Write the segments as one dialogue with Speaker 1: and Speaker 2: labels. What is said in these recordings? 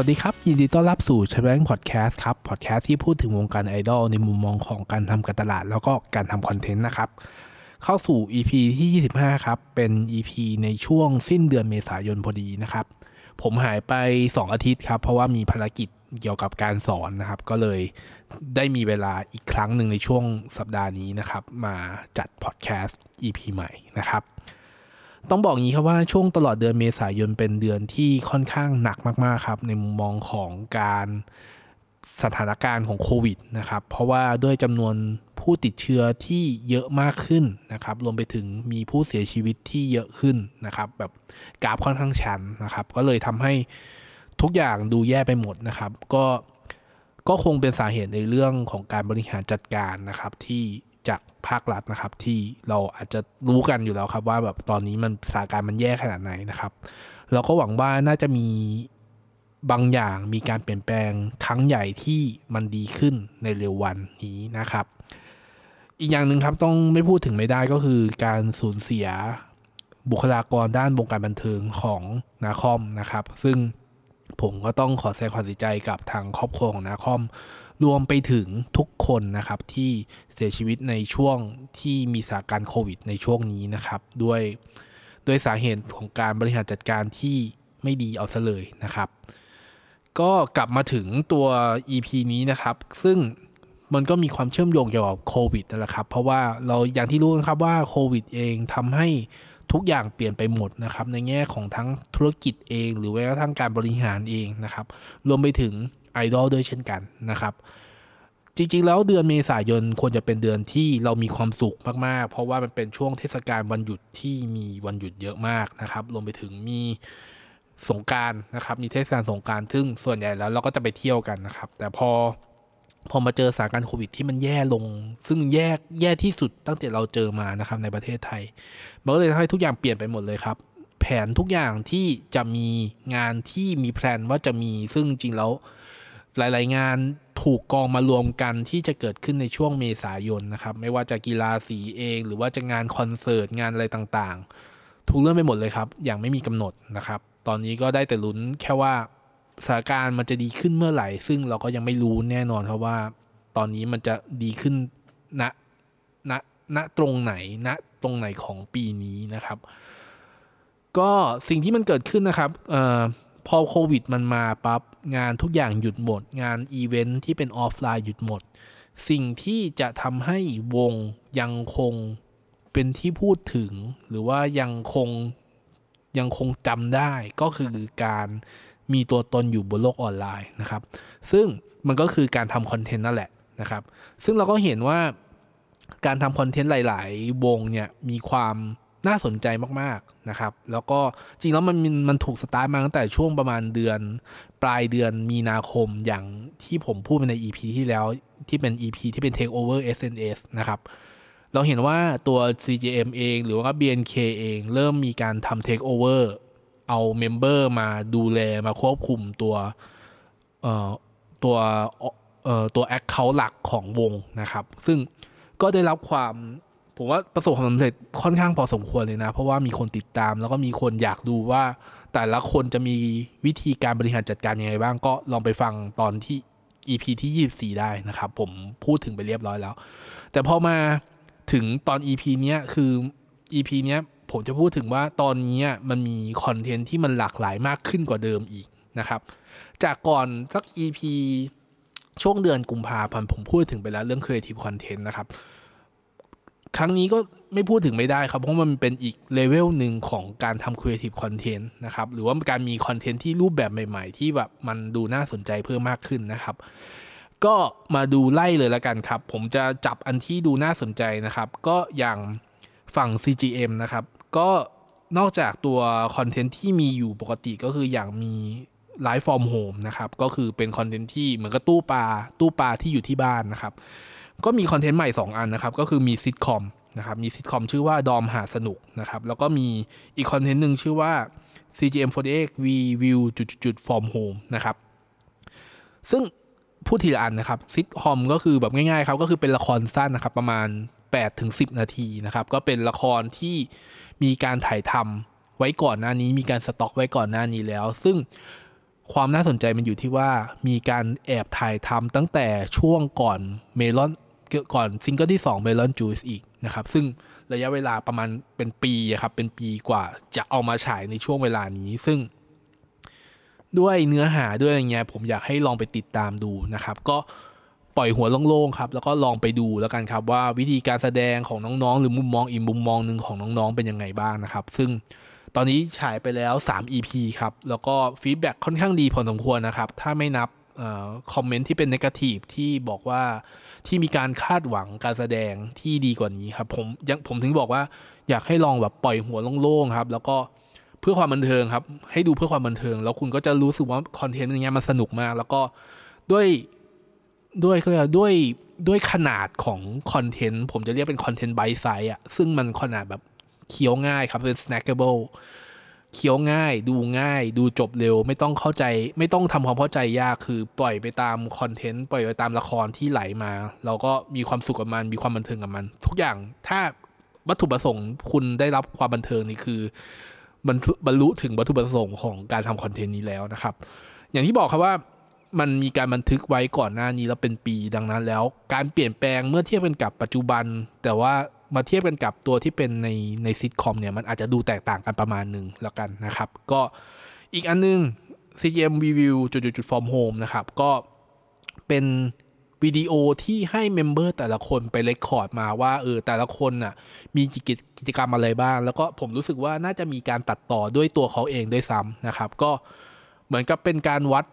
Speaker 1: วัสดีครับ ยินดีต้อนรับสู่ช h แบงพอดแคสต์ครับพอดแคสต์ที่พูดถึงวงการไอดอลในมุมมองของการทำการตลาด แล้วก็การทำคอนเทนต์นะครับ เข้าสู่ EP ที่ 25 ครับ เป็น EP ในช่วงสิ้นเดือนเมษายนพอดีนะครับ ผมหายไป 2 อาทิตย์ครับ เพราะว่ามีภารกิจเกี่ยวกับการสอนนะครับ ก็เลยได้มีเวลาอีกครั้งหนึ่งในช่วงสัปดาห์นี้นะครับ มาจัดพอดแคสต์ EP ใหม่นะครับ ต้องบอกงี้ครับว่าช่วงตลอดเดือนเมษายนเป็นเดือนที่ค่อนข้างหนักมากๆครับ ในมุมมองของการสถานการณ์ของโควิดนะครับ เพราะว่าด้วยจำนวนผู้ติดเชื้อที่เยอะมากขึ้นนะครับ รวมไปถึงมีผู้เสียชีวิตที่เยอะขึ้นนะครับ แบบกราฟค่อนข้างชันนะครับ ก็เลยทำให้ทุกอย่างดูแย่ไปหมดนะครับ ก็ก็คงเป็นสาเหตุในเรื่องของการบริหารจัดการนะครับที่ จากภาครัฐนะครับ ที่เราอาจจะรู้กันอยู่แล้วครับ ว่าแบบตอนนี้มันสถานการณ์มันแย่ขนาดไหนนะครับ เราก็หวังว่าน่าจะมีบางอย่างมีการเปลี่ยนแปลงครั้งใหญ่ที่มันดีขึ้นในเร็ววันนี้นะครับ อีกอย่างหนึ่งครับต้องไม่พูดถึงไม่ได้ก็คือการสูญเสียบุคลากรด้านวงการบันเทิงของนาคอมนะครับ ซึ่งผมก็ต้องขอแสดงความเสียใจกับทางครอบครัวของนาคอม รวมไปถึงทุกคนนะครับที่เสียชีวิตในช่วงที่มีสถานการณ์โควิด ในช่วงนี้นะครับ ด้วยด้วยสาเหตุของการบริหารจัดการที่ไม่ดีเอาซะเลยนะครับ ก็กลับมาถึงตัว EP นี้นะครับ ซึ่งมันก็มีความเชื่อมโยงเกี่ยวกับโควิดนั่นแหละครับ เพราะว่าเราอย่างที่รู้นะครับว่าโควิดเองทำให้ทุกอย่างเปลี่ยนไปหมดนะครับ ในแง่ของทั้งธุรกิจเอง หรือแม้กระทั่งการบริหารเองนะครับ รวมไปถึง ไอดอลด้วยเช่นกันนะครับ จริงๆ แล้วเดือนเมษายนควรจะเป็นเดือนที่เรามีความสุขมากๆ เพราะว่ามันเป็นช่วงเทศกาลวันหยุดที่มีวันหยุดเยอะมากนะครับรวมไปถึงมีสงการนะครับมีเทศกาลสงการซึ่งส่วนใหญ่แล้วเราก็จะไปเที่ยวกันนะครับ แต่พอพอมาเจอสถานการณ์โควิดที่มันแย่ลง ซึ่งแย่แย่ที่สุดตั้งแต่เราเจอมานะครับในประเทศไทยมันก็เลยทำให้ทุกอย่างเปลี่ยนไปหมดเลยครับ แผนทุกอย่างที่จะมีงานที่มีแพลนว่าจะมีซึ่งจริงแล้ว หลาย ๆ งานถูกกองมารวมกันที่จะเกิดขึ้นในช่วงเมษายนนะครับ ไม่ว่าจะกีฬาสีเอง หรือว่าจะงานคอนเสิร์ตงานอะไรต่างๆ ถูกเลื่อนไปหมดเลยครับ อย่างไม่มีกำหนดนะครับ ตอนนี้ก็ได้แต่ลุ้นแค่ว่าสถานการณ์มันจะดีขึ้นเมื่อไหร่ ซึ่งเราก็ยังไม่รู้แน่นอนครับว่า ตอนนี้มันจะดีขึ้นณณณตรงไหนณตรงไหนของปีนี้นะครับ ก็สิ่งที่มันเกิดขึ้นนะครับเอ่อ พอโควิดมันมาปั๊บงานทุกอย่างหยุดหมด งานอีเวนท์ที่เป็นออฟไลน์หยุดหมด สิ่งที่จะทำให้วงยังคงเป็นที่พูดถึง หรือว่ายังคงยังคงจำได้ก็คือการมีตัวตนอยู่บนโลกออนไลน์นะครับ ซึ่งมันก็คือการทำคอนเทนต์นั่นแหละนะครับ ซึ่งเราก็เห็นว่าการทำคอนเทนต์หลาย ๆ วงเนี่ยมีความ น่าสนใจมากๆนะครับ แล้วก็จริงแล้วมันมันถูกสตาร์ทมาตั้งแต่ช่วงประมาณเดือนปลายเดือนมีนาคมอย่างที่ผมพูดไปใน EP ที่แล้วที่เป็น EP ที่เป็น Take Over SNS นะครับ เราเห็นว่าตัว CGM เองหรือว่า BNK เองเริ่มมีการทำ Take Over เอา member มาดูแลมาควบคุมตัวเอ่อตัวเอ่อตัว account หลักของวงนะครับ ซึ่งก็ได้รับความ ผมว่าประสบความสำเร็จค่อนข้างพอสมควรเลยนะ เพราะว่ามีคนติดตามแล้วก็มีคนอยากดูว่า แต่ละคนจะมีวิธีการบริหารจัดการยังไงบ้างก็ลองไปฟังตอนที่ EP ที่ 24 ได้นะครับ ผมพูดถึงไปเรียบร้อยแล้ว แต่พอมาถึงตอน EP เนี้ยคือ EP เนี้ยผมจะพูดถึงว่าตอนนี้มันมีคอนเทนต์ที่มันหลากหลายมากขึ้นกว่าเดิมอีกนะครับ จากก่อนสัก EP ช่วงเดือนกุมภาพันธ์ผมพูดถึงไปแล้วเรื่อง Creative Content นะครับ ครั้งนี้ก็ไม่พูดถึงไม่ได้ครับ เพราะมันเป็นอีกเลเวลหนึ่งของการทำ Creative Content นะครับ หรือว่าการมีคอนเทนต์ที่รูปแบบใหม่ ๆ ที่แบบมันดูน่าสนใจเพิ่มมากขึ้นนะครับ ก็มาดูไล่เลยละกันครับ ผมจะจับอันที่ดูน่าสนใจนะครับ ก็อย่างฝั่ง CGM นะครับ ก็นอกจากตัวคอนเทนต์ที่มีอยู่ปกติก็คืออย่างมี Live From Home นะครับ ก็คือเป็นคอนเทนต์ที่เหมือนกับตู้ปลาตู้ปลาที่อยู่ที่บ้านนะครับ ก็มีคอนเทนต์ใหม่ 2 อันนะครับ ก็คือมีซิทคอมนะครับมีซิทคอมชื่อว่าดอมหาสนุกนะครับ แล้วก็มีอีกคอนเทนต์หนึ่งชื่อว่า CGM48 Review จุดจุด From Home นะครับ ซึ่งพูดทีละอันนะครับซิทคอมก็คือแบบง่ายๆครับ ก็คือเป็นละครสั้นนะครับ ประมาณ8ถึง10 นาทีนะครับ ก็เป็นละครที่มีการถ่ายทำไว้ก่อนหน้านี้ มีการสต็อกไว้ก่อนหน้านี้แล้ว ซึ่งความน่าสนใจมันอยู่ที่ว่ามีการแอบถ่ายทำตั้งแต่ช่วงก่อนเมลอน ก่อนซิงเกิลที่2 Melon Juice อีกนะครับ ซึ่งระยะเวลาประมาณเป็นปีครับ เป็นปีกว่าจะเอามาฉายในช่วงเวลานี้ ซึ่ง ด้วยเนื้อหาด้วยอะไรเงี้ยผมอยากให้ลองไปติดตามดูนะครับ ก็ปล่อยหัวโล่งๆครับ แล้วก็ลองไปดูแล้วกันครับว่าวิธีการแสดงของน้องๆ หรือมุมมองอีกมุมมองหนึ่งของน้องๆ เป็นยังไงบ้างนะครับ ซึ่งตอนนี้ฉายไปแล้ว 3 EP ครับ แล้วก็ feedback ค่อนข้างดีพอสมควรนะครับ ถ้าไม่นับ comment ที่เป็น negative ที่บอกว่า ที่มีการคาดหวังการแสดงที่ดีกว่านี้ครับ ผมยังผมถึงบอกว่าอยากให้ลองแบบปล่อยหัวโล่งๆครับ แล้วก็เพื่อความบันเทิงครับ ให้ดูเพื่อความบันเทิง แล้วคุณก็จะรู้สึกว่าคอนเทนต์อย่างเงี้ยมันสนุกมาก แล้วก็ด้วยด้วยก็ด้วยด้วยขนาดของคอนเทนต์ผมจะเรียกเป็นคอนเทนต์ bite size อะซึ่งมันขนาดแบบเคี้ยวง่ายครับเป็น snackable เคี้ยวง่าย ดูง่าย ดูจบเร็ว ไม่ต้องเข้าใจ ไม่ต้องทำความเข้าใจยากคือปล่อยไปตามคอนเทนต์ปล่อยไปตามละครที่ไหลมา เราก็มีความสุขกับมันมีความบันเทิงกับมัน ทุกอย่างถ้าวัตถุประสงค์คุณได้รับความบันเทิงนี่คือ มันบรรลุถึงวัตถุประสงค์ของการทำคอนเทนต์นี้แล้วนะครับ อย่างที่บอกครับว่ามันมีการบันทึกไว้ก่อนหน้านี้แล้วเป็นปีดังนั้นแล้ว การเปลี่ยนแปลงเมื่อเทียบกันกับปัจจุบัน แต่ว่า มาเทียบกันกับตัวที่เป็นในในซิทคอมเนี่ยมันอาจจะดูแตกต่างกันประมาณหนึ่งแล้วกันนะครับ ก็อีกอันนึง CGM Review จุดจุด from home นะครับ ก็เป็นวิดีโอที่ให้ member แต่ละคนไป record มาว่าเออแต่ละคนน่ะมีกิจกรรมอะไรบ้าง แล้วก็ผมรู้สึกว่าน่าจะมีการตัดต่อด้วยตัวเขาเองด้วยซ้ำนะครับ ก็เหมือนกับเป็นการวัด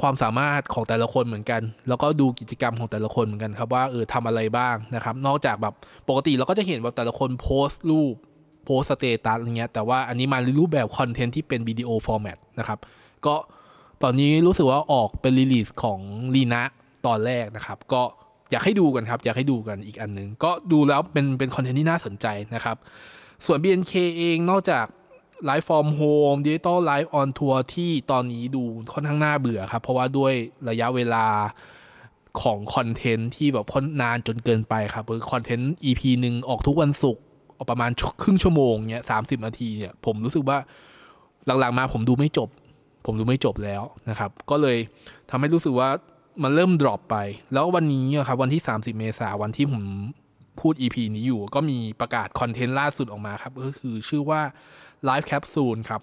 Speaker 1: ความสามารถของแต่ละคนเหมือนกัน แล้วก็ดูกิจกรรมของแต่ละคนเหมือนกันครับว่าเออทำอะไรบ้างนะครับ นอกจากแบบปกติเราก็จะเห็นว่าแต่ละคนโพสต์รูปโพสต์สเตตัสอะไรเงี้ยแต่ว่าอันนี้มาในรูปแบบคอนเทนต์ที่เป็นวิดีโอ format นะครับ ก็ตอนนี้รู้สึกว่าออกเป็น release ของรีนะตอนแรกนะครับ ก็อยากให้ดูกันครับ อยากให้ดูกันอีกอันนึง ก็ดูแล้วเป็นเป็นคอนเทนต์ที่น่าสนใจนะครับ ส่วน BNK เองนอกจาก Live from Home Digital Live on Tour ที่ตอนนี้ดูค่อนข้างน่าเบื่อครับ เพราะว่าด้วยระยะเวลาของคอนเทนต์ที่แบบค่อนข้างนานจนเกินไปครับคือคอนเทนต์ EP หนึ่งออกทุกวันศุกร์ออกประมาณครึ่งชั่วโมงเนี้ยสามสิบนาทีเนี่ยผมรู้สึกว่าหลังๆมาผมดูไม่จบ ผมดูไม่จบแล้วนะครับ ก็เลยทำให้รู้สึกว่ามันเริ่ม drop ไป แล้ววันนี้ครับวันที่ 30 เมษาวันที่ผมพูด EP นี้อยู่ ก็มีประกาศคอนเทนต์ล่าสุดออกมาครับ ก็คือชื่อว่า Live Capsule ครับ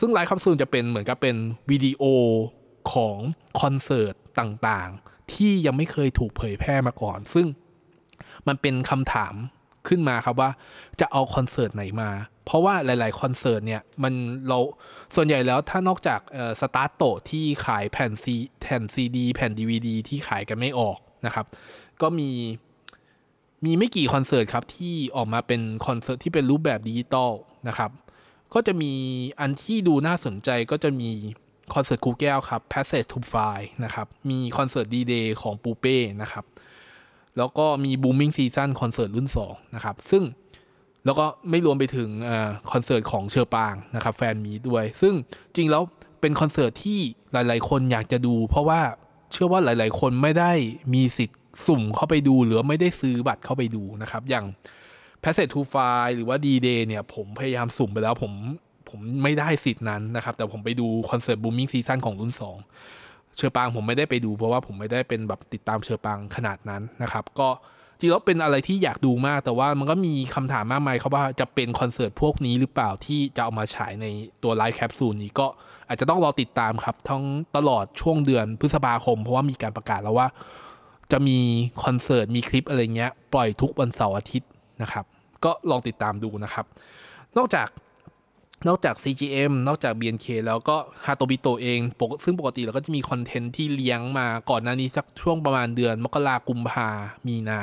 Speaker 1: ซึ่ง Live Capsule จะเป็นเหมือนกับเป็นวิดีโอของคอนเสิร์ตต่างๆ ที่ยังไม่เคยถูกเผยแพร่มาก่อน ซึ่งมันเป็นคำถามขึ้นมาครับว่าจะเอาคอนเสิร์ตไหนมา เพราะว่าหลาย ๆ คอนเสิร์ตเนี่ยมันเราส่วนใหญ่แล้วถ้านอกจาก Starto ที่ขายแผ่นซีแผ่นซีดีแผ่นดีวดีที่ขายกันไม่ออกนะครับ ก็มี มีไม่กี่คอนเสิร์ตครับที่ออกมาเป็นคอนเสิร์ตที่เป็นรูปแบบดิจิตอลนะครับ ก็จะมีอันที่ดูน่าสนใจก็จะมีคอนเสิร์ตครูแก้วครับ Passage to Fly นะครับ มีคอนเสิร์ตดีเดย์ของปูเป้นะครับ แล้วก็มี Blooming Season คอนเสิร์ตรุ่น 2 นะครับ ซึ่งแล้วก็ไม่รวมไปถึงคอนเสิร์ตของเฌอปรางนะครับ fan meet้วย ซึ่งจริงแล้วเป็นคอนเสิร์ตที่หลาย ๆ คนอยากจะดู เพราะว่า เชื่อว่าหลาย ๆ คนไม่ได้มีสิทธิ์สุ่มเข้าไปดู หรือไม่ได้ซื้อบัตรเข้าไปดูนะครับ อย่าง Passage to File หรือว่า D-Day เนี่ย ผมพยายามสุ่มไปแล้วผมผมไม่ได้สิทธิ์นั้นนะครับ แต่ผมไปดูคอนเสิร์ต Booming Season ของรุ่น 2 เชอร์ปางผมไม่ได้ไปดู เพราะว่าผมไม่ได้เป็นแบบติดตามเชอร์ปางขนาดนั้นนะครับ ก็จริงแล้วเป็นอะไรที่อยากดูมาก แต่ว่ามันก็มีคำถามมากมายครับว่าจะเป็นคอนเสิร์ตพวกนี้หรือเปล่าที่จะเอามาฉายในตัว Live Capsule นี้ก็ อาจจะต้องรอติดตามครับทั้งตลอดช่วงเดือนพฤษภาคม เพราะว่ามีการประกาศแล้วว่า จะมีคอนเสิร์ตมีคลิปอะไรเงี้ย ปล่อยทุกวันเสาร์อาทิตย์นะครับ ก็ลองติดตามดูนะครับ นอกจากนอกจาก CGM นอกจาก BNK แล้วก็ Hatobito เองปกซึ่งปกติเราก็จะมีคอนเทนต์ที่เลี้ยงมาก่อนหน้านี้สักช่วงประมาณเดือน มกรากุมภามีนา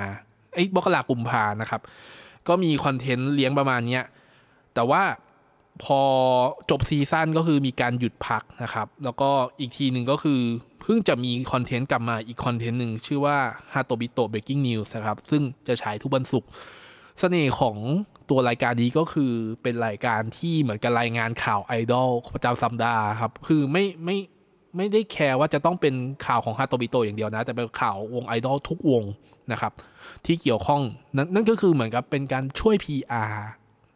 Speaker 1: ไอ้มกรากุมภานะครับ ก็มีคอนเทนต์เลี้ยงประมาณเนี้ย แต่ว่า พอจบซีซั่นก็คือมีการหยุดพักนะครับ แล้วก็อีกทีหนึ่งก็คือเพิ่งจะมีคอนเทนต์กลับมาอีกคอนเทนต์หนึ่งชื่อว่า h a t o b i t o Breaking News นะครับ ซึ่งจะฉายทุกวันศุกร์เสน่ห์ของตัวรายการนี้ก็คือเป็นรายการที่เหมือนกับรายงานข่าวไอดอลประจำสัปดาห์ครับ คือไม่ไม่ไม่ได้แคร์ว่าจะต้องเป็นข่าวของ Hatobito อย่างเดียวนะ แต่เป็นข่าววงไอดอลทุกวงนะครับ ที่เกี่ยวข้องนั่นก็คือเหมือนกับเป็นการช่วย PR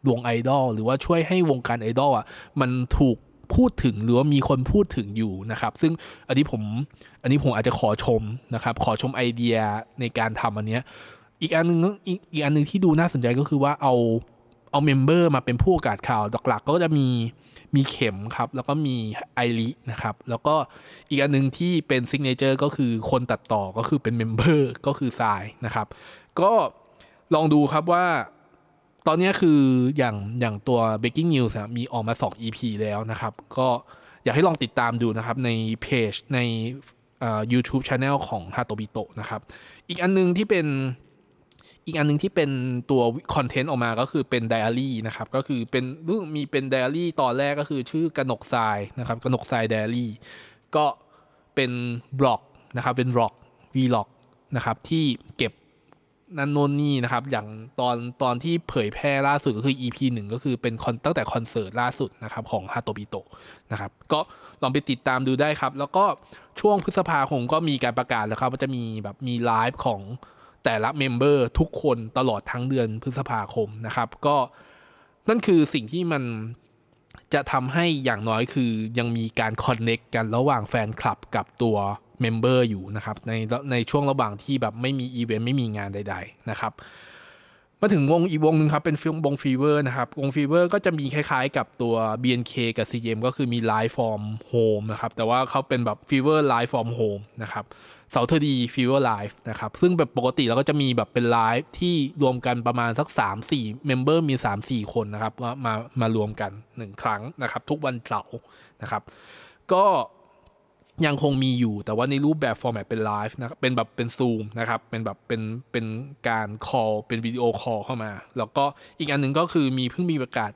Speaker 1: วงไอดอลหรือว่าช่วยให้วงการไอดอลอะมันถูกพูดถึงหรือว่ามีคนพูดถึงอยู่นะครับ ซึ่งอันนี้ผมอันนี้ผมอาจจะขอชมนะครับ ขอชมไอเดียในการทำอันเนี้ยอีกอันหนึ่งอีกอีกอันหนึ่งที่ดูน่าสนใจก็คือว่าเอาเอา member มาเป็นผู้ประกาศข่าวหลักๆก็จะมีมีเข็มครับ แล้วก็มีไอรินะครับ แล้วก็อีกอันหนึ่งที่เป็น signature ก็คือคนตัดต่อก็คือเป็น member ก็คือทรายนะครับ ก็ลองดูครับว่า ตอนนี้คืออย่างอย่างตัว Breaking News มีออกมา 2 EP แล้วนะครับ ก็อยากให้ลองติดตามดูนะครับ ในเพจใน YouTube Channel ของ Hatobito นะครับ อีกอันนึงที่เป็นอีกอันนึงที่เป็นตัวคอนเทนต์ออกมาก็คือเป็นไดอารี่นะครับ ก็คือเป็นมีเป็นไดอารี่ตอนแรกก็คือชื่อกนกทรายนะครับกนกทรายไดอารี่ก็เป็นบล็อกนะครับเป็น vlog vlog นะครับที่เก็บ นั่นโน่นนี่นะครับ อย่างตอนตอนที่เผยแพร่ล่าสุดก็คือ EP หนึ่งก็คือเป็นคอนตั้งแต่คอนเสิร์ตล่าสุดนะครับของ Hatobito นะครับ ก็ลองไปติดตามดูได้ครับ แล้วก็ช่วงพฤษภาคมก็มีการประกาศแล้วครับว่าจะมีแบบมีไลฟ์ของแต่ละ member ทุกคนตลอดทั้งเดือนพฤษภาคมนะครับ ก็นั่นคือสิ่งที่มันจะทำให้อย่างน้อยคือยังมีการ connect กันระหว่างแฟนคลับกับตัว member อยู่นะครับในในช่วงระหว่างที่แบบไม่มีอีเวนต์ไม่มีงานใด ๆ นะครับ มาถึงวงอีกวงหนึ่งครับ เป็นฟีวง Fever นะครับ วง Fever ก็จะมีคล้ายๆกับตัว BNK กับ CGM ก็คือมี Live from Home นะครับ แต่ว่าเขาเป็นแบบ Fever Live from Home นะครับ Saturday Fever Live นะครับ ซึ่งแบบปกติเราก็จะมีแบบเป็นไลฟ์ที่รวมกันประมาณสัก 3-4 member มี 3-4 คนนะครับมามามารวมกัน 1 ครั้งนะครับ ทุกวันเสาร์นะครับ ก็ ยังคงมีอยู่แต่ว่าในรูปแบบ format เป็นไลฟ์นะครับเป็นแบบเป็นซูมนะครับเป็นแบบเป็นเป็นการ call เป็น video call เข้ามา แล้วก็อีกอันหนึ่งก็คือมีเพิ่งมีประกาศ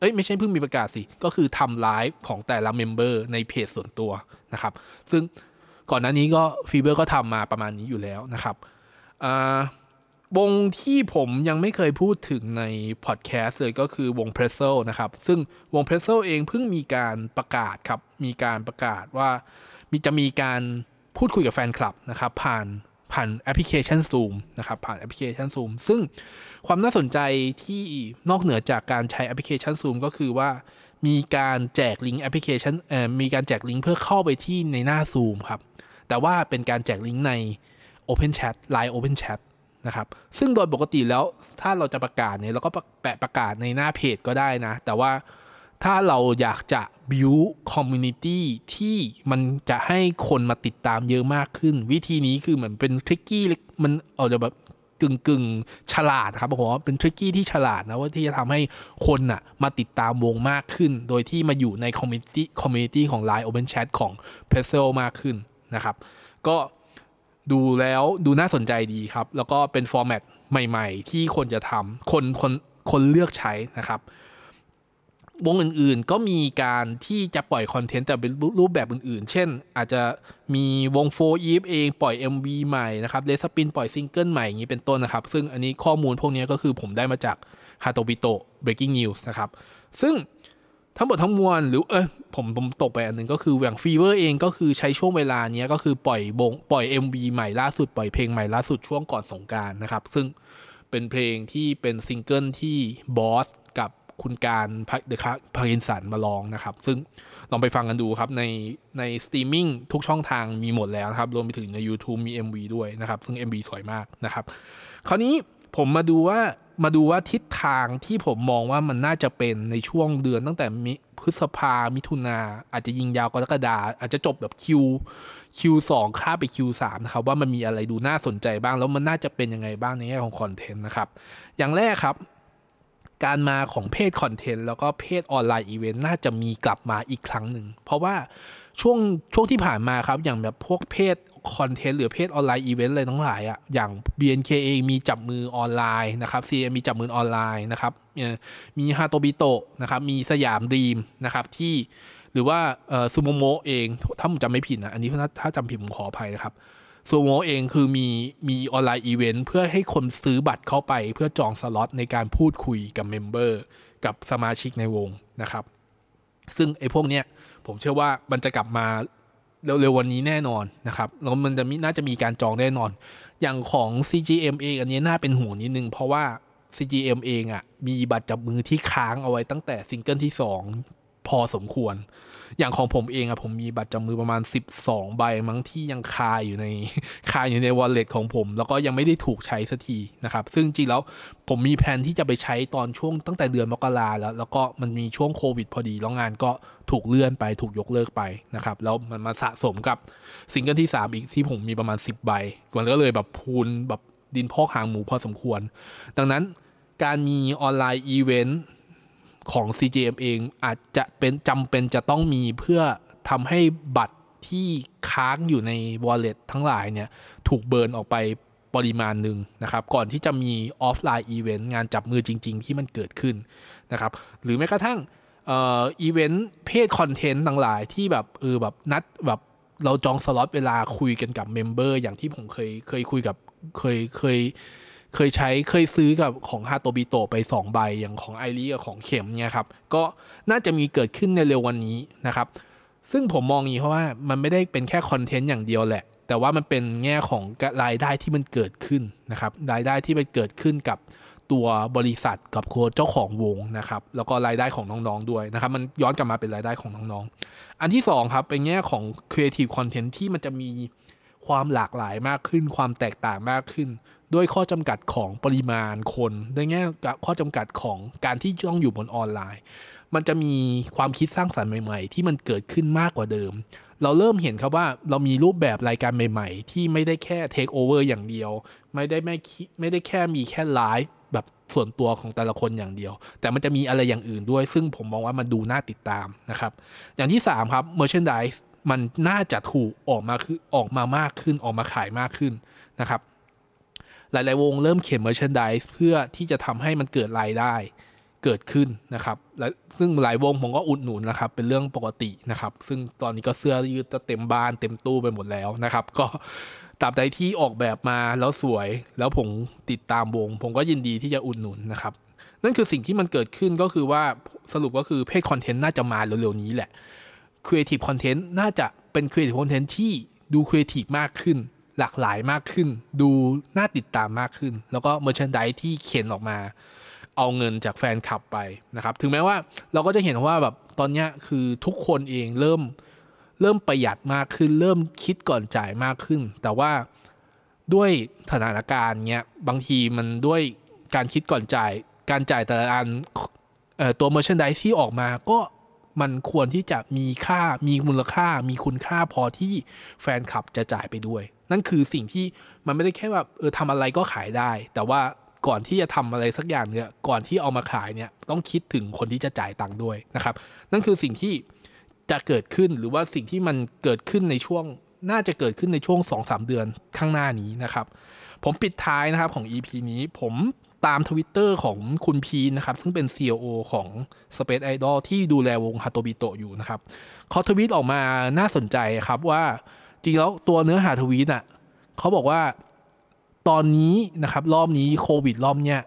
Speaker 1: เอ้ยไม่ใช่เพิ่งมีประกาศสิ ก็คือทำไลฟ์ของแต่ละ member ในเพจส่วนตัวนะครับ ซึ่งก่อนหน้านี้ก็Fever ก็ทำมาประมาณนี้อยู่แล้วนะครับวงที่ผมยังไม่เคยพูดถึงในพอดแคสต์เลยก็คือวง p r e s s e l นะครับ ซึ่งวง p r e s s e l เองเพิ่งมีการประกาศครับ มีการประกาศว่า มีจะมีการพูดคุยกับแฟนคลับนะครับ ผ่านผ่านแอปพลิเคชัน Zoom นะครับ ผ่านแอปพลิเคชัน Zoom ซึ่งความน่าสนใจที่นอกเหนือจากการใช้แอปพลิเคชัน Zoom ก็คือว่ามีการแจกลิงก์แอปพลิเคชันเอ่อมีการแจกลิงก์เพื่อเข้าไปที่ในหน้า Zoom ครับ แต่ว่าเป็นการแจกลิงก์ใน Open Chat Line Open Chat นะครับ ซึ่งโดยปกติแล้วถ้าเราจะประกาศเนี่ยเราก็แปะประกาศในหน้าเพจก็ได้นะ แต่ว่า ถ้าเราอยากจะ build community ที่มันจะให้คนมาติดตามเยอะมากขึ้น วิธีนี้คือเหมือนเป็น tricky มันอาจจะแบบกึ่งกึ่งฉลาดครับผมว่าเป็น tricky ที่ฉลาดนะว่าที่จะทำให้คนน่ะมาติดตามวงมากขึ้น โดยที่มาอยู่ใน community community ของ Line Open Chat ของ p r e s e l มากขึ้นนะครับ ก็ดูแล้วดูน่าสนใจดีครับ แล้วก็เป็น format ใหม่ ๆ ที่คนจะทำคนคนคนเลือกใช้นะครับ วงอื่นๆ ก็มีการที่จะปล่อยคอนเทนต์แต่เป็นรูปแบบอื่นๆ เช่น อาจจะมีวง4EVE เองปล่อย MV ใหม่นะครับ RedSpin ปล่อยซิงเกิลใหม่อย่างนี้เป็นต้นนะครับ ซึ่งอันนี้ข้อมูลพวกนี้ก็คือผมได้มาจาก Hatobito Breaking News นะครับ ซึ่งทั้งหมดทั้งมวลหรือเออผมผมตกไปอันหนึ่งก็คืออย่าง Fever เองก็คือใช้ช่วงเวลานี้ก็คือปล่อยวงปล่อย MV ใหม่ล่าสุดปล่อยเพลงใหม่ล่าสุดช่วงก่อนสงกรานต์นะครับ ซึ่งเป็นเพลงที่เป็นซิงเกิลที่บอส คุณกานต์ The Parkinson มาลองนะครับ ซึ่งลองไปฟังกันดูครับ ในในสตรีมมิ่งทุกช่องทางมีหมดแล้วครับ รวมไปถึงใน YouTube มี MV ด้วยนะครับ ซึ่ง MV สวยมากนะครับ คราวนี้ผมมาดูว่ามาดูว่าทิศทางที่ผมมองว่ามันน่าจะเป็นในช่วงเดือนตั้งแต่มิพฤษภา มิถุนา อาจจะยิงยาวกรกฎาอาจจะจบแบบ Q Q สองข้ามไป Q สามนะครับ ว่ามันมีอะไรดูน่าสนใจบ้าง แล้วมันน่าจะเป็นยังไงบ้างในแง่ของคอนเทนต์นะครับ อย่างแรกครับ การมาของเพจคอนเทนต์แล้วก็เพจออนไลน์อีเวนต์น่าจะมีกลับมาอีกครั้งหนึ่ง เพราะว่าช่วงช่วงที่ผ่านมาครับ อย่างแบบพวกเพจคอนเทนต์หรือเพจออนไลน์อีเวนต์อะไรทั้งหลายอะ่ะอย่าง BNK เองมีจับมือออนไลน์นะครับ CGM มีจับมือออนไลน์นะครับมี Hatobito นะครับมี Siam Dream นะครับที่หรือว่า Sumomo เองถ้าผมจำไม่ผิดนะอันนี้ถ้าจำผิดผมขออภัยนะครับ Sumomo เองคือมีมีออนไลน์อีเวนต์เพื่อให้คนซื้อบัตรเข้าไป เพื่อจองสล็อตในการพูดคุยกับ member กับสมาชิกในวงนะครับ ซึ่งไอ้พวกเนี้ยผมเชื่อว่ามันจะกลับมาเร็วๆวันนี้แน่นอนนะครับแล้วมันจะมีน่าจะมีการจองแน่นอน อย่างของ CGM เองอันนี้น่าเป็นห่วงนิดนึง เพราะว่า CGM เองอะ่ะมีบัตรจับมือที่ค้างเอาไว้ตั้งแต่ซิงเกิลที่ 2 พอสมควร อย่างของผมเองอะผมมีบัตรจำมือประมาณ 12 ใบมั้งที่ยังคาอยู่ในคาอยู่ในวอลเล็ตของผม แล้วก็ยังไม่ได้ถูกใช้สักทีนะครับ ซึ่งจริงแล้วผมมีแผนที่จะไปใช้ตอนช่วงตั้งแต่เดือนมกราแล้ว แล้วก็มันมีช่วงโควิดพอดีแล้วงานก็ถูกเลื่อนไปถูกยกเลิกไปนะครับ แล้วมันมาสะสมกับซิงเกิลที่ 3 อีกที่ผมมีประมาณ 10 ใบมันก็เลยแบบพูนแบบดินพอกหางหมูพอสมควร ดังนั้นการมีออนไลน์อีเวนต์ ของ CGM เองอาจจะเป็นจำเป็นจะต้องมีเพื่อทำให้บัตรที่ค้างอยู่ใน wallet ทั้งหลายเนี่ยถูก burn ออกไปปริมาณหนึ่งนะครับ ก่อนที่จะมีออฟไลน์อีเวนต์งานจับมือจริง ๆ ที่มันเกิดขึ้นนะครับ หรือแม้กระทั่งเอ่ออีเวนต์เพจคอนเทนต์ต่างหลายที่แบบเออแบบนัดแบบเราจองสล็อตเวลาคุยกันกับ member อย่างที่ผมเคยเคยคุยกับเคยเคย เคยใช้เคยซื้อกับของ Hatobito ไป 2 ใบอย่างของไอรีกับของเข็มเนี่ยครับก็น่าจะมีเกิดขึ้นในเร็ววันนี้นะครับ ซึ่งผมมองอย่างนี้เพราะว่ามันไม่ได้เป็นแค่คอนเทนต์อย่างเดียวแหละ แต่ว่ามันเป็นแง่ของรายได้ที่มันเกิดขึ้นนะครับรายได้ที่มันเกิดขึ้นกับตัวบริษัทกับคเจ้าของวงนะครับ แล้วก็รายได้ของน้องๆด้วยนะครับ มันย้อนกลับมาเป็นรายได้ของน้องๆ อันที่2ครับเป็นแง่ของ Creative Content ที่มันจะมีความหลากหลายมากขึ้น ความแตกต่างมากขึ้น ด้วยข้อจำกัดของปริมาณคนด้วยแง่ข้อจำกัดของการที่ต้องอยู่บนออนไลน์ มันจะมีความคิดสร้างสรรค์ใหม่ ๆ ที่มันเกิดขึ้นมากกว่าเดิม เราเริ่มเห็นครับว่าเรามีรูปแบบรายการใหม่ ๆ ที่ไม่ได้แค่เทคโอเวอร์อย่างเดียว ไม่ได้ไม่ไม่ได้แค่มีแค่ไลฟ์แบบส่วนตัวของแต่ละคนอย่างเดียว แต่มันจะมีอะไรอย่างอื่นด้วย ซึ่งผมมองว่ามันดูน่าติดตามนะครับ อย่างที่ 3 ครับ merchandise มันน่าจะถูกออกมาคือออกมามากขึ้นออกมาขายมากขึ้นนะครับ หลาย ๆ วงเริ่มเขียน merchandise เพื่อที่จะทำให้มันเกิดรายได้เกิดขึ้นนะครับ และซึ่งหลายวงผมก็อุดหนุนนะครับ เป็นเรื่องปกตินะครับ ซึ่งตอนนี้ก็เสื้อยืดเต็มบ้านเต็มตู้ไปหมดแล้วนะครับ ก็ตราบใดที่ออกแบบมาแล้วสวย แล้วผมติดตามวง ผมก็ยินดีที่จะอุดหนุนนะครับ นั่นคือสิ่งที่มันเกิดขึ้นก็คือว่าสรุปก็คือเพจคอนเทนต์น่าจะมาเร็วๆนี้แหละ Creative Content น่าจะเป็น Creative Content ที่ดู Creative มากขึ้น หลากหลายมากขึ้น ดูน่าติดตามมากขึ้น แล้วก็ Merchandise ที่เขียนออกมา เอาเงินจากแฟนคลับไปนะครับ ถึงแม้ว่าเราก็จะเห็นว่าแบบตอนนี้คือทุกคนเองเริ่มเริ่มประหยัดมากขึ้น เริ่มคิดก่อนจ่ายมากขึ้น แต่ว่าด้วยสถานการณ์เนี้ยบางทีมันด้วยการคิดก่อนจ่าย การจ่ายแต่ละอันตัว Merchandise ที่ออกมาก็ มันควรที่จะมีค่ามีมูลค่า มีคุณค่าพอที่แฟนคลับจะจ่ายไปด้วย นั่นคือสิ่งที่มันไม่ได้แค่แบบเออทำอะไรก็ขายได้ แต่ว่าก่อนที่จะทำอะไรสักอย่างเนี่ยก่อนที่เอามาขายเนี่ยต้องคิดถึงคนที่จะจ่ายตังค์ด้วยนะครับ นั่นคือสิ่งที่จะเกิดขึ้นหรือว่าสิ่งที่มันเกิดขึ้นในช่วงน่าจะเกิดขึ้นในช่วง 2-3 เดือนข้างหน้านี้นะครับ ผมปิดท้ายนะครับของ EP นี้ผม ตามทวิตเตอร์ของคุณพีนะครับ ซึ่งเป็น CEO ของ Space Idol ที่ดูแลวง Hatobito อยู่นะครับเขาทวิตออกมาน่าสนใจครับว่า จริงแล้วตัวเนื้อหาทวีตอะเขาบอกว่าตอนนี้นะครับ รอบนี้โควิดรอบเนี้ย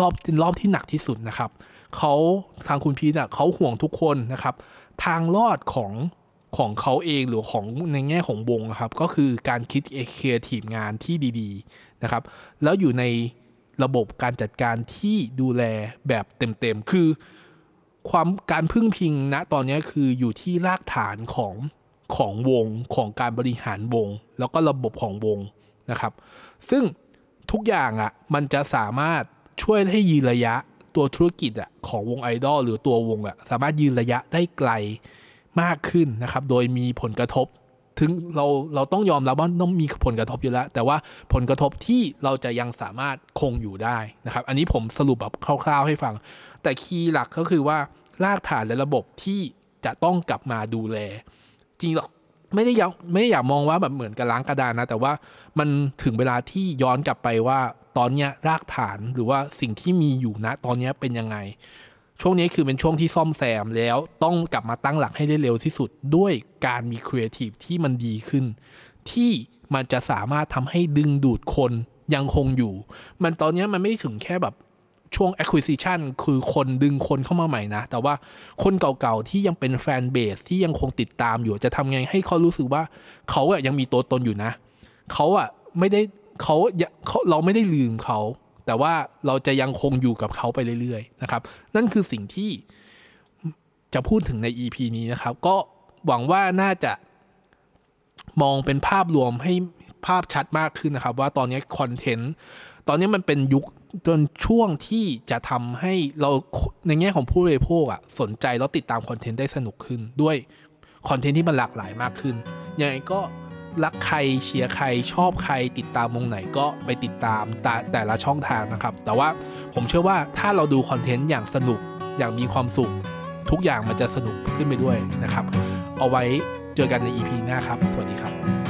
Speaker 1: รอบเป็นรอบที่หนักที่สุดนะครับเขาทางคุณพีน่ะเขาห่วงทุกคนนะครับ ทางรอดของของเขาเองหรือของในแง่ของวงครับ ก็คือการคิดเอเคียทีมงานที่ดี ๆ นะครับ แล้วอยู่ใน ระบบการจัดการที่ดูแลแบบเต็มๆ คือความการพึ่งพิงณนะตอนนี้คืออยู่ที่รากฐานของของวงของการบริหารวง แล้วก็ระบบของวงนะครับ ซึ่งทุกอย่างอะ่ะมันจะสามารถช่วยให้ยืนระยะตัวธุรกิจอะของวงไอดอลหรือตัววงอะสามารถยืนระยะได้ไกลมากขึ้นนะครับ โดยมีผลกระทบ ถึงเราเราต้องยอมรับว่าต้องมีผลกระทบอยู่แล้ว แต่ว่าผลกระทบที่เราจะยังสามารถคงอยู่ได้นะครับ อันนี้ผมสรุปแบบคร่าวๆให้ฟัง แต่คีย์หลักก็คือว่ารากฐานและระบบที่จะต้องกลับมาดูแล จริงหรอกไม่ได้อยากไม่ได้อยากมองว่าแบบเหมือนกับล้างกระดานนะ แต่ว่ามันถึงเวลาที่ย้อนกลับไปว่าตอนนี้รากฐานหรือว่าสิ่งที่มีอยู่นะตอนนี้เป็นยังไง ช่วงนี้คือเป็นช่วงที่ซ่อมแซมแล้วต้องกลับมาตั้งหลักให้ได้เร็วที่สุดด้วยการมีครีเอทีฟที่มันดีขึ้น ที่มันจะสามารถทำให้ดึงดูดคนยังคงอยู่ มันตอนนี้มันไม่ถึงแค่แบบช่วง acquisition คือคนดึงคนเข้ามาใหม่นะ แต่ว่าคนเก่าๆ ที่ยังเป็นแฟนเบสที่ยังคงติดตามอยู่จะทำไงให้เขารู้สึกว่าเขาอะยังมีตัวตนอยู่นะ เขาอะไม่ได้เขาเราไม่ได้ลืมเขา แต่ว่าเราจะยังคงอยู่กับเขาไปเรื่อยๆนะครับ นั่นคือสิ่งที่จะพูดถึงใน EP นี้นะครับ ก็หวังว่าน่าจะมองเป็นภาพรวมให้ภาพชัดมากขึ้นนะครับ ว่าตอนนี้คอนเทนต์ตอนนี้มันเป็นยุคจนช่วงที่จะทำให้เราในแง่ของผู้บริโภคอะสนใจแล้วติดตามคอนเทนต์ได้สนุกขึ้นด้วยคอนเทนต์ที่มันหลากหลายมากขึ้นยังไงก็ รักใครเชียร์ใครชอบใครติดตามวงไหนก็ไปติดตามแต่แต่ละช่องทางนะครับ แต่ว่าผมเชื่อว่าถ้าเราดูคอนเทนต์อย่างสนุกอย่างมีความสุข ทุกอย่างมันจะสนุกขึ้นไปด้วยนะครับ เอาไว้เจอกันใน EP หน้าครับ สวัสดีครับ